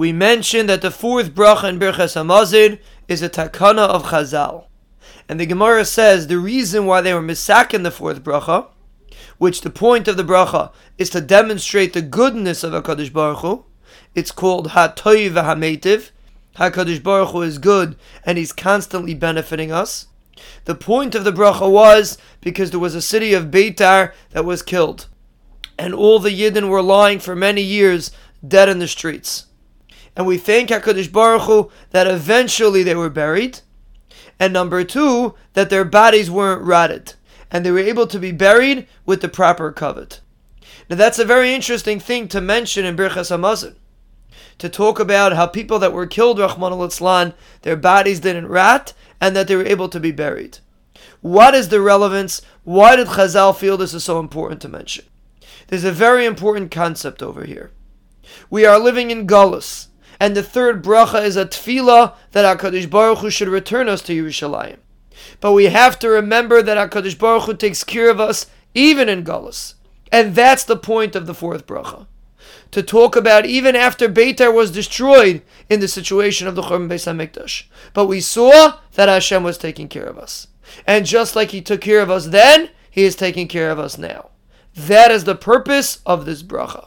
we mentioned that the fourth bracha in Birchas Hamazon is a takana of Chazal. And the Gemara says the reason why they were misaken the fourth bracha, which the point of the bracha is to demonstrate the goodness of HaKadosh Baruch Hu, it's called HaToiv HaMetiv. HaKadosh Baruch Hu is good and he's constantly benefiting us. The point of the bracha was because there was a city of Beitar that was killed. And all the Yidden were lying for many years dead in the streets. And we thank HaKadosh Baruch Hu that eventually they were buried. And number two, that their bodies weren't rotted. And they were able to be buried with the proper kovod. Now that's a very interesting thing to mention in Birchas Hamazon. To talk about how people that were killed, Rahman al their bodies didn't rot, and that they were able to be buried. What is the relevance? Why did Chazal feel this is so important to mention? There's a very important concept over here. We are living in Gullus, and the third bracha is a tefillah that HaKadosh Baruch Hu should return us to Yerushalayim. But we have to remember that HaKadosh Baruch Hu takes care of us even in Gullus. And that's the point of the fourth bracha. To talk about even after Beitar was destroyed in the situation of the Churban Beis HaMikdash. But we saw that Hashem was taking care of us. And just like He took care of us then, He is taking care of us now. That is the purpose of this bracha.